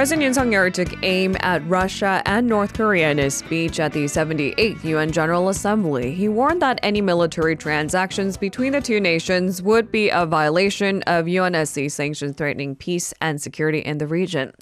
President Yoon Suk Yeol took aim at Russia and North Korea in his speech at the 78th UN General Assembly. He warned that any military transactions between the two nations would be a violation of UNSC sanctions threatening peace and security in the region.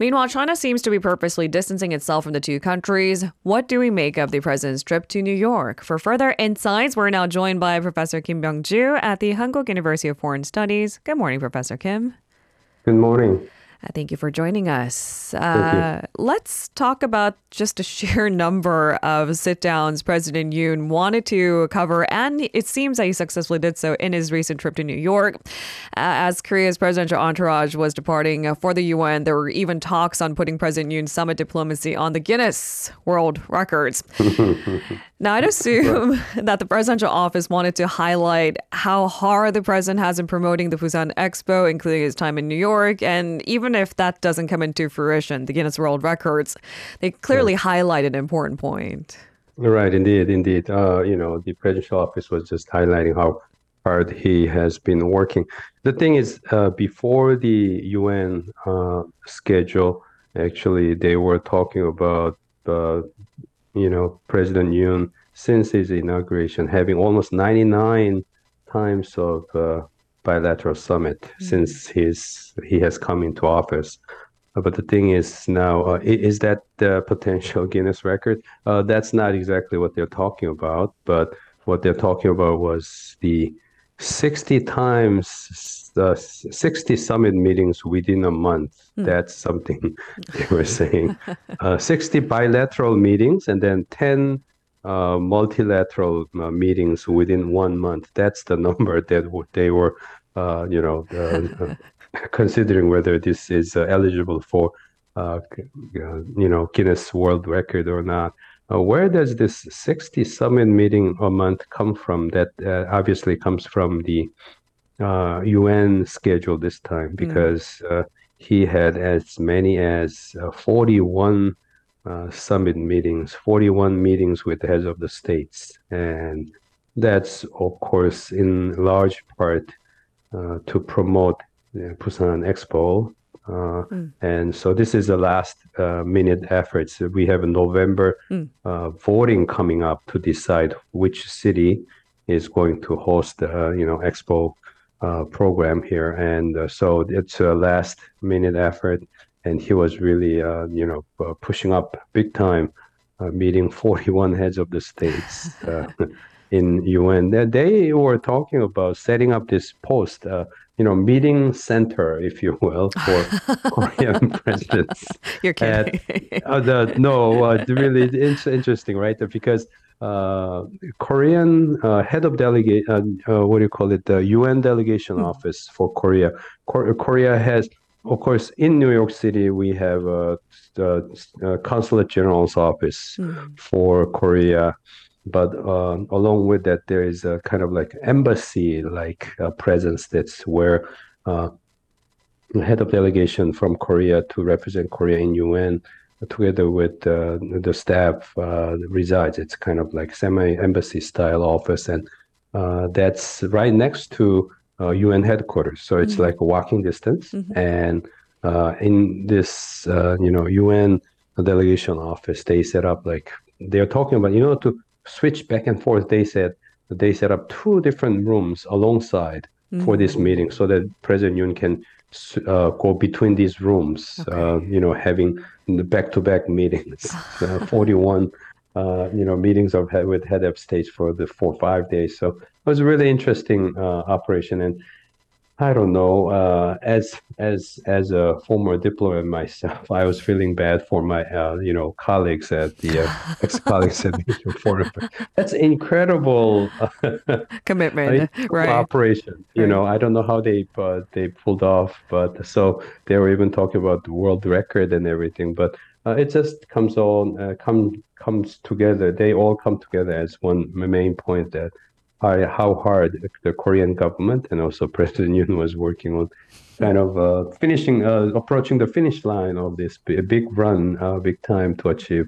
Meanwhile, China seems to be purposely distancing itself from the two countries. What do we make of the president's trip to New York? For further insights, we're now joined by Professor Kim Byung-joo at the Hankuk University of Foreign Studies. Good morning, Professor Kim. Good morning. Thank you for joining us. Uh, let's talk about just a sheer number of sit downs President Yoon wanted to cover, and it seems that he successfully did so in his recent trip to New York. Uh, as Korea's presidential entourage was departing uh, for the UN, there were even talks on putting President Yoon's summit diplomacy on the Guinness World Records. now, I'd assume that the presidential office wanted to highlight how hard the president has in promoting the Busan Expo, including his time in New York, and even even if that doesn't come into fruition, the Guinness World Records, they clearly right. highlight an important point. Right, indeed, indeed. Uh, you know, the presidential office was just highlighting how hard he has been working. The thing is, uh, before the UN uh, schedule, actually, they were talking about, uh, you know, President Yoon since his inauguration having almost 99 times of uh, bilateral summit mm-hmm. since he's he has come into office. Uh, but the thing is now, uh, is that the potential Guinness record? Uh, that's not exactly what they're talking about. But what they're talking about was the 60 times, uh, 60 summit meetings within a month. Mm. That's something they were saying. Uh, 60 bilateral meetings and then 10 uh, multilateral uh, meetings within one month. That's the number that they were, uh, you know, considering whether this is uh, eligible for, you know, Guinness World Record or not. Where does this 60 summit meeting a month come from? That obviously comes from the UN schedule this time hmm. because mm. he had as many as 41 uh, summit meetings, 41 meetings with the heads of the states. And that's, of course, in large part uh, to promote the Busan Expo. Uh, mm. And so this is the last uh, minute efforts. We have a November mm. voting coming up to decide which city is going to host the you know expo uh, program here, and uh, so it's a last minute effort and he was really, uh, you know, uh, pushing up big time, uh, meeting 41 heads of the states uh, in UN. They were talking about setting up this post, uh, you know, meeting center, if you will, for Korean presidents. You're kidding. At, the, no, really, it's interesting, right? Because uh, Korean uh, head of delegate, uh, what do you call it? The UN delegation mm. office for Korea. Korea has of course, in New York City, we have a, a consulate general's office mm. for Korea, but uh, along with that, there is a kind of like embassy like uh, presence. That's where uh, the head of delegation from Korea to represent Korea in UN, together with uh, the staff, uh, resides. It's kind of like semi embassy style office, and uh, that's right next to uh, UN headquarters. So it's mm-hmm. like a walking distance. Mm-hmm. And uh, in this, uh, you know, UN delegation office, they set up like they're talking about, you know, to switch back and forth. They said they set up two different rooms alongside mm-hmm. for this mm-hmm. meeting, so that President Yoon can uh, go between these rooms. Okay. Uh, you know, having the back-to-back meetings, uh, forty-one. you know, meetings of with head of states for the four five days. So it was a really interesting uh, operation, and I don't know. Uh, as as as a former diplomat myself, I was feeling bad for my uh, you know colleagues at the uh, ex colleagues at the foreign. That's incredible commitment, right? Operation. You right. know, I don't know how they uh, they pulled off, but so they were even talking about the world record and everything. But uh, it just comes on uh, come comes together. They all come together as one main point that how hard the Korean government and also President Yoon was working on kind of uh, finishing, uh, approaching the finish line of this big run, uh, big time to achieve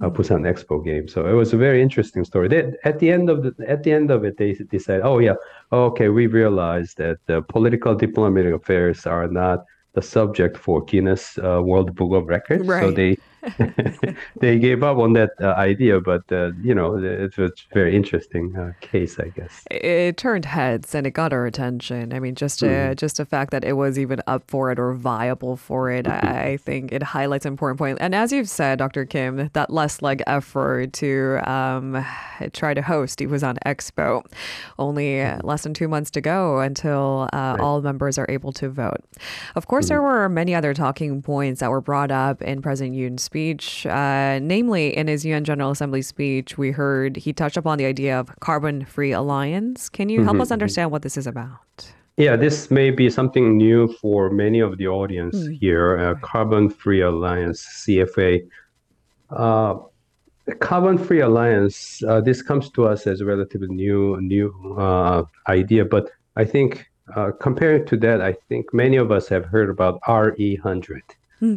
uh, Busan Expo game. So it was a very interesting story. They, at the end of the at the end of it, they decided, oh yeah, okay, we realized that the political diplomatic affairs are not the subject for Guinness uh, World Book of Records. Right. So they they gave up on that uh, idea, but uh, you know it was a very interesting uh, case, I guess. It, it turned heads and it got our attention. I mean, just uh, just the fact that it was even up for it or viable for it. I, I think it highlights an important point. And as you've said, Dr. Kim, that less leg effort to um, try to host, he was on Expo, only less than two months to go until uh, all members are able to vote. Of course, there were many other talking points that were brought up in President Yoon's speech. Uh, namely, in his UN General Assembly speech, we heard he touched upon the idea of carbon free alliance. Can you help us understand what this is about? Yeah, this may be something new for many of the audience here. Uh, Carbon Free Alliance (CFA). Uh, Carbon Free Alliance. Uh, this comes to us as a relatively new new uh, idea, but I think uh, compared to that, I think many of us have heard about RE100.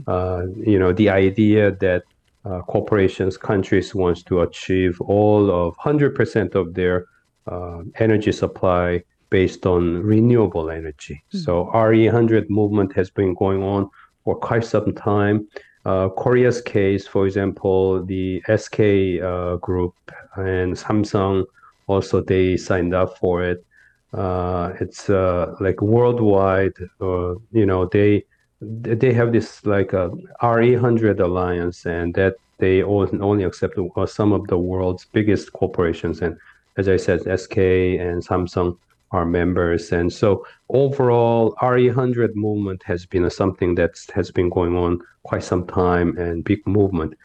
Uh, you know, the idea that uh, corporations, countries wants to achieve all of 100% of their uh, energy supply based on renewable energy. So RE100 movement has been going on for quite some time. Uh, Korea's case, for example, the SK uh, group and Samsung also they signed up for it. Uh, it's uh, like worldwide. Uh, you know, they they have this like a RE100 alliance, and that they only accept uh, some of the world's biggest corporations. And as I said, SK and Samsung are members. And so overall, RE100 movement has been something that has been going on quite some time and big movement.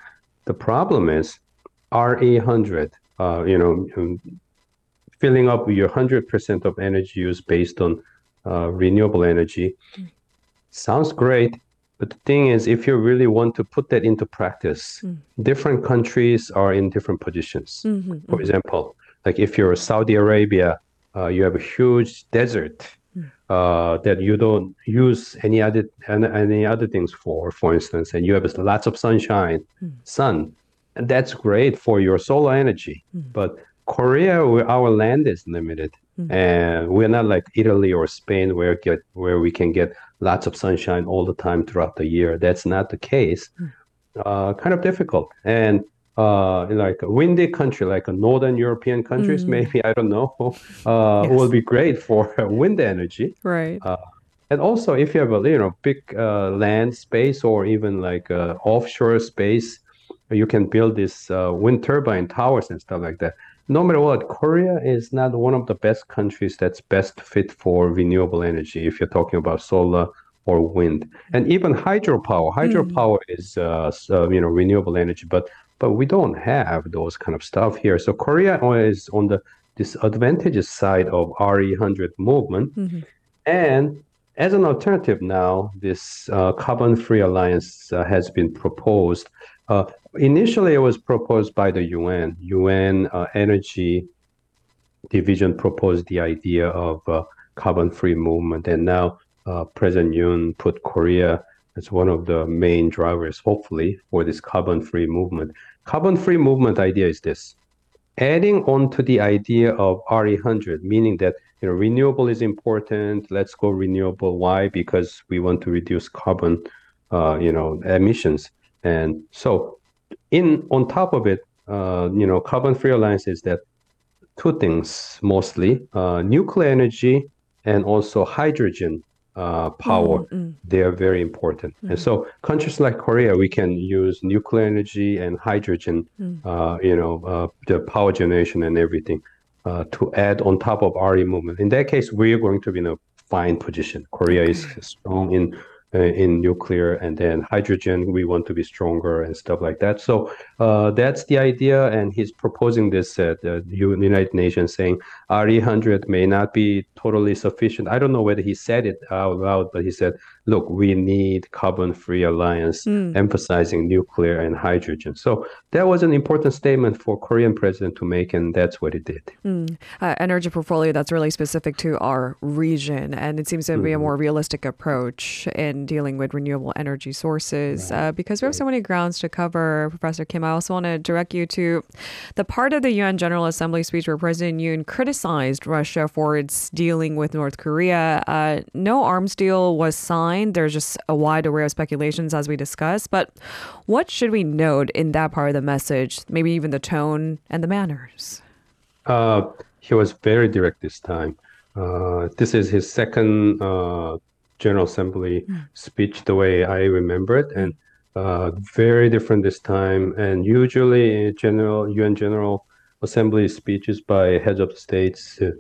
The problem is RE100, uh, you know, um, filling up your 100% of energy use based on uh, renewable energy sounds great. But the thing is, if you really want to put that into practice, mm. different countries are in different positions. Mm-hmm, mm-hmm. For example, like if you're Saudi Arabia, uh, you have a huge desert mm. uh, that you don't use any other any, other things for, for instance, and you have lots of sunshine, mm. sun, and that's great for your solar energy. But Korea, where our land is limited, and we're not like Italy or Spain, where get where we can get lots of sunshine all the time throughout the year. That's not the case. Uh, kind of difficult, and uh, like a windy country, like a northern European countries, maybe I don't know, uh, will be great for wind energy. Right. And also, if you have a you know big uh, land space or even like uh, offshore space, you can build these uh, wind turbine towers and stuff like that. No matter what, Korea is not one of the best countries that's best fit for renewable energy. If you're talking about solar or wind, and even hydropower, hydropower is uh, uh, you know renewable energy, but but we don't have those kind of stuff here. So Korea is on the disadvantageous side of RE100 movement. And as an alternative now, this uh, carbon-free alliance uh, has been proposed. Uh, initially, it was proposed by the UN. UN uh, Energy Division proposed the idea of uh, carbon-free movement, and now uh, President Yoon put Korea as one of the main drivers, hopefully, for this carbon-free movement. Carbon-free movement idea is this: adding on to the idea of RE100, meaning that you know renewable is important. Let's go renewable. Why? Because we want to reduce carbon, uh, you know, emissions. And so, in on top of it, uh, you know, carbon-free alliance is that two things mostly: uh, nuclear energy and also hydrogen uh, power. They are very important. And so, countries like Korea, we can use nuclear energy and hydrogen, uh, you know, uh, the power generation and everything uh, to add on top of RE movement. In that case, we are going to be in a fine position. Korea is strong in in nuclear, and then hydrogen. We want to be stronger and stuff like that. So uh, that's the idea, and he's proposing this at the United Nations, saying RE100 may not be totally sufficient. I don't know whether he said it out loud, but he said, "Look, we need carbon-free alliance, emphasizing nuclear and hydrogen." So that was an important statement for Korean president to make, and that's what he did. uh, energy portfolio that's really specific to our region, and it seems to be a more realistic approach in dealing with renewable energy sources. Uh, because we have so many grounds to cover, Professor Kim, I also want to direct you to the part of the UN General Assembly speech where President Yoon criticized Russia for its dealing with North Korea. Uh, no arms deal was signed. There's just a wide array of speculations as we discussed. But what should we note in that part of the message? Maybe even the tone and the manners. Uh, he was very direct this time. Uh, this is his second uh, General Assembly mm. speech, the way I remember it, and uh, very different this time. And usually, General UN General Assembly speeches by heads of states, uh,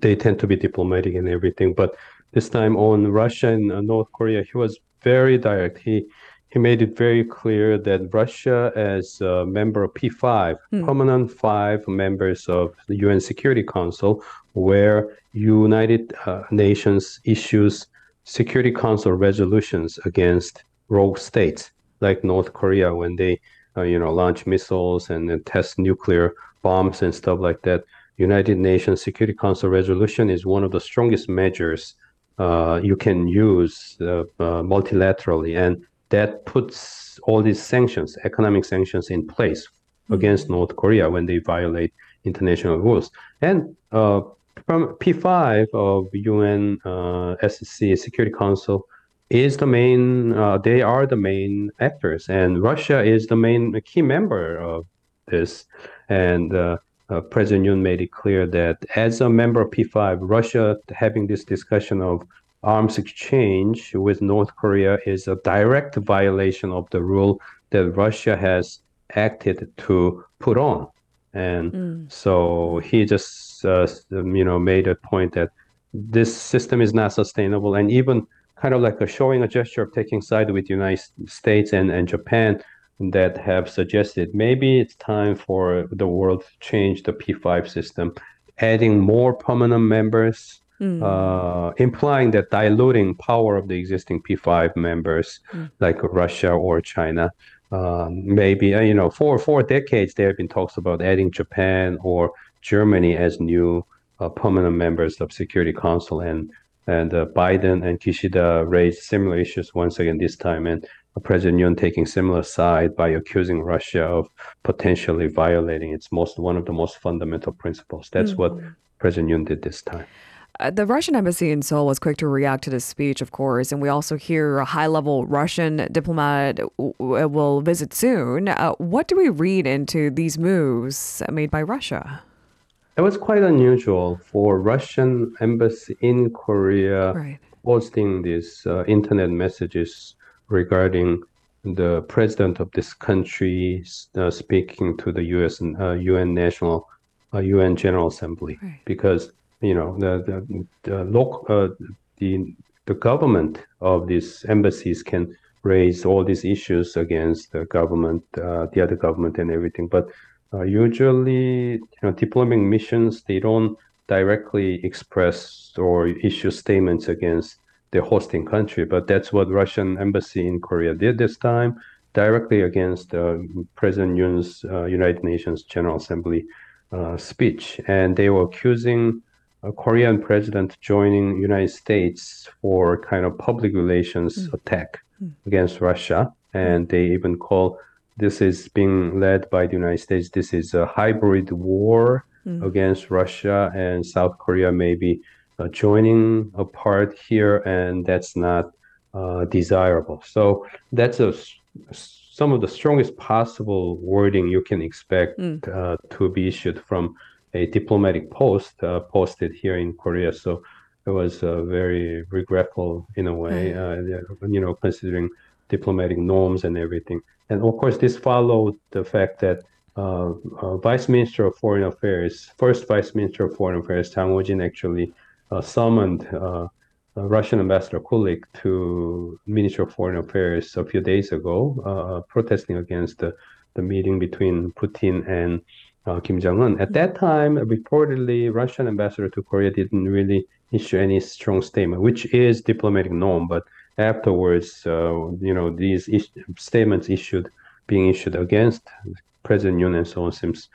they tend to be diplomatic and everything. But this time on Russia and uh, North Korea, he was very direct. He he made it very clear that Russia, as a member of P5, mm. permanent five members of the UN Security Council, where United uh, Nations issues Security Council resolutions against rogue states like North Korea when they, uh, you know, launch missiles and, and test nuclear bombs and stuff like that. United Nations Security Council resolution is one of the strongest measures uh, you can use uh, uh, multilaterally, and that puts all these sanctions, economic sanctions, in place mm-hmm. against North Korea when they violate international rules. And uh, from P5 of UN uh, SC Security Council is the main. Uh, they are the main actors, and Russia is the main key member of this. And uh, uh, President Yoon made it clear that as a member of P5, Russia having this discussion of arms exchange with North Korea is a direct violation of the rule that Russia has acted to put on. And mm. so he just, uh, you know, made a point that this system is not sustainable. And even kind of like a showing a gesture of taking side with the United States and, and Japan that have suggested maybe it's time for the world to change the P5 system, adding more permanent members, mm. uh, implying that diluting power of the existing P5 members mm. like Russia or China. Um, maybe uh, you know for for decades there have been talks about adding Japan or Germany as new uh, permanent members of Security Council, and and uh, Biden and Kishida raised similar issues once again this time, and President Yoon taking similar side by accusing Russia of potentially violating its most one of the most fundamental principles. That's mm-hmm. what President Yoon did this time. Uh, the Russian embassy in Seoul was quick to react to this speech, of course, and we also hear a high-level Russian diplomat w- will visit soon. Uh, what do we read into these moves made by Russia? It was quite unusual for Russian embassy in Korea right. posting these uh, internet messages regarding the president of this country uh, speaking to the U.S. Uh, UN National UN uh, General Assembly right. because you know the the, the local uh, the the government of these embassies can raise all these issues against the government, uh, the other government, and everything. But uh, usually, you know, diplomatic missions they don't directly express or issue statements against the hosting country. But that's what Russian embassy in Korea did this time, directly against uh, President Yoon's uh, United Nations General Assembly uh, speech, and they were accusing a Korean president joining United States for kind of public relations mm. attack mm. against Russia, and they even call this is being led by the United States. This is a hybrid war mm. against Russia and South Korea, maybe uh, joining a part here, and that's not uh, desirable. So that's a, some of the strongest possible wording you can expect mm. uh, to be issued from a diplomatic post uh, posted here in Korea. So it was uh, very regretful in a way, mm. you know, considering diplomatic norms and everything. And of course, this followed the fact that uh, uh, Vice Minister of Foreign Affairs, first Vice Minister of Foreign Affairs, Jang Ho-jin, actually uh, summoned Russian Ambassador Kulik to Minister of Foreign Affairs a few days ago, protesting against the, the meeting between Putin and uh, Kim Jong Un. At that time, reportedly, Russian ambassador to Korea didn't really issue any strong statement, which is diplomatic norm. But afterwards, uh, you know, these is- statements issued, being issued against President Yoon and so on, seems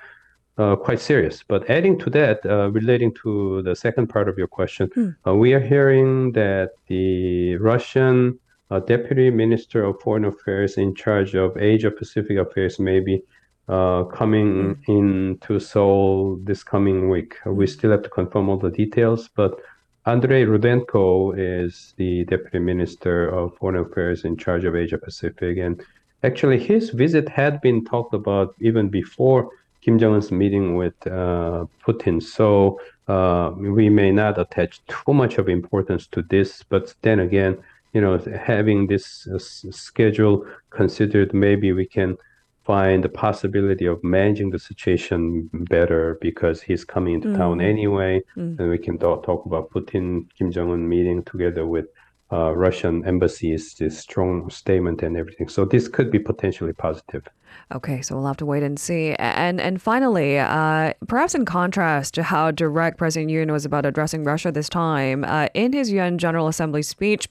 uh, quite serious. But adding to that, uh, relating to the second part of your question, mm. we are hearing that the Russian uh, Deputy Minister of Foreign Affairs in charge of Asia Pacific affairs may be uh, coming mm. in to Seoul this coming week. We still have to confirm all the details, but Andrei Rudenko is the deputy minister of foreign affairs in charge of Asia Pacific, and actually his visit had been talked about even before Kim Jong Un's meeting with uh, Putin. So uh, we may not attach too much of importance to this, but then again, you know, having this uh, schedule considered, maybe we can find the possibility of managing the situation better because he's coming into mm. town anyway, mm. and we can talk, talk about Putin Kim Jong Un meeting together with uh, Russian embassies, this strong statement and everything. So this could be potentially positive. Okay, so we'll have to wait and see. And and finally, uh, perhaps in contrast to how direct President Yoon was about addressing Russia this time, uh, in his UN General Assembly speech.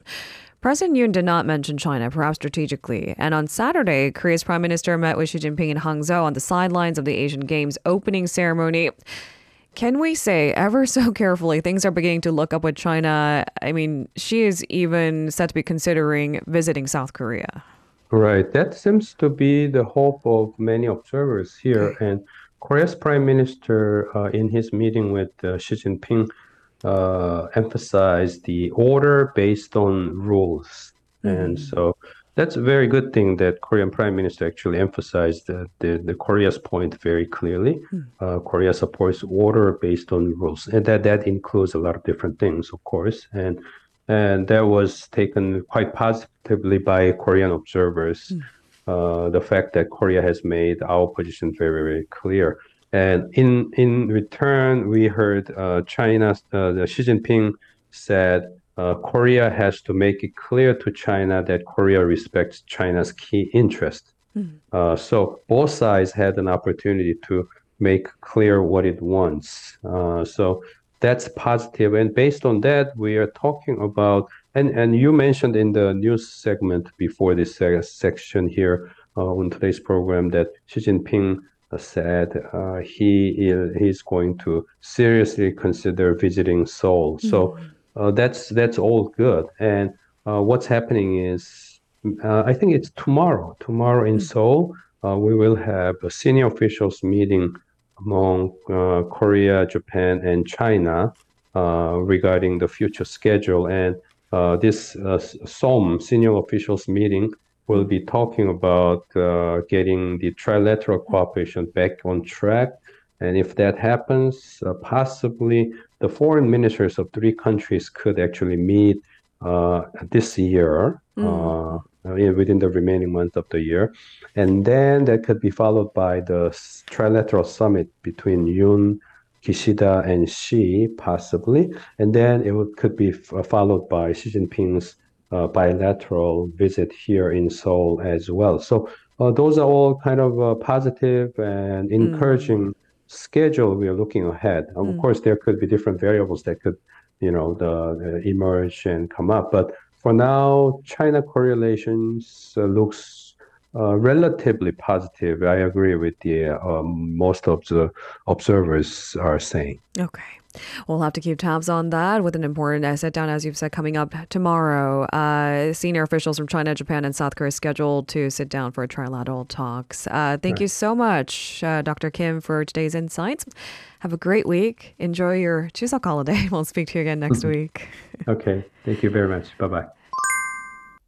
President Yoon did not mention China, perhaps strategically. And on Saturday, Korea's prime minister met with Xi Jinping in Hangzhou on the sidelines of the Asian Games opening ceremony. Can we say ever so carefully things are beginning to look up with China? I mean, Xi is even said to be considering visiting South Korea. Right. That seems to be the hope of many observers here. Okay. And Korea's prime minister, uh, in his meeting with uh, Xi Jinping, uh, emphasize the order based on rules. Mm-hmm. And so that's a very good thing that Korean Prime Minister actually emphasized the, the, the Korea's point very clearly. Mm. Uh, Korea supports order based on rules, and that that includes a lot of different things, of course. And and that was taken quite positively by Korean observers. Mm. Uh, the fact that Korea has made our position very very clear. And in in return, we heard uh, China, uh, Xi Jinping said uh, Korea has to make it clear to China that Korea respects China's key interest. Mm-hmm. so both sides had an opportunity to make clear what it wants. Uh, so that's positive. And based on that, we are talking about, and, and you mentioned in the news segment before this section here uh, on today's program that Xi Jinping said uh, he is he's going to seriously consider visiting Seoul. Mm-hmm. So uh, that's that's all good. And uh, what's happening is, uh, I think it's tomorrow. Tomorrow in mm-hmm. Seoul, uh, we will have a senior officials meeting among uh, Korea, Japan, and China regarding the future schedule. And this uh, SOM senior officials meeting will be talking about uh, getting the trilateral cooperation back on track. And if that happens, uh, possibly the foreign ministers of three countries could actually meet uh, this year, mm. within the remaining month of the year. And then that could be followed by the trilateral summit between Yoon, Kishida, and Xi, possibly. And then it would, could be f- followed by Xi Jinping's uh, bilateral visit here in Seoul as well. So uh, those are all kind of uh, positive and mm. encouraging mm. schedule we are looking ahead. Mm. Of course, there could be different variables that could, you know, the, emerge and come up. But for now, China-Korea relations uh, looks uh, relatively positive. I agree with the uh, most of the observers are saying. Okay. We'll have to keep tabs on that with an important sit down, as you've said, coming up tomorrow. Uh, senior officials from China, Japan, and South Korea scheduled to sit down for trilateral talks. Uh, thank right. you so much, uh, Dr. Kim, for today's insights. Have a great week. Enjoy your Chuseok holiday. We'll speak to you again next week. okay. Thank you very much. Bye bye.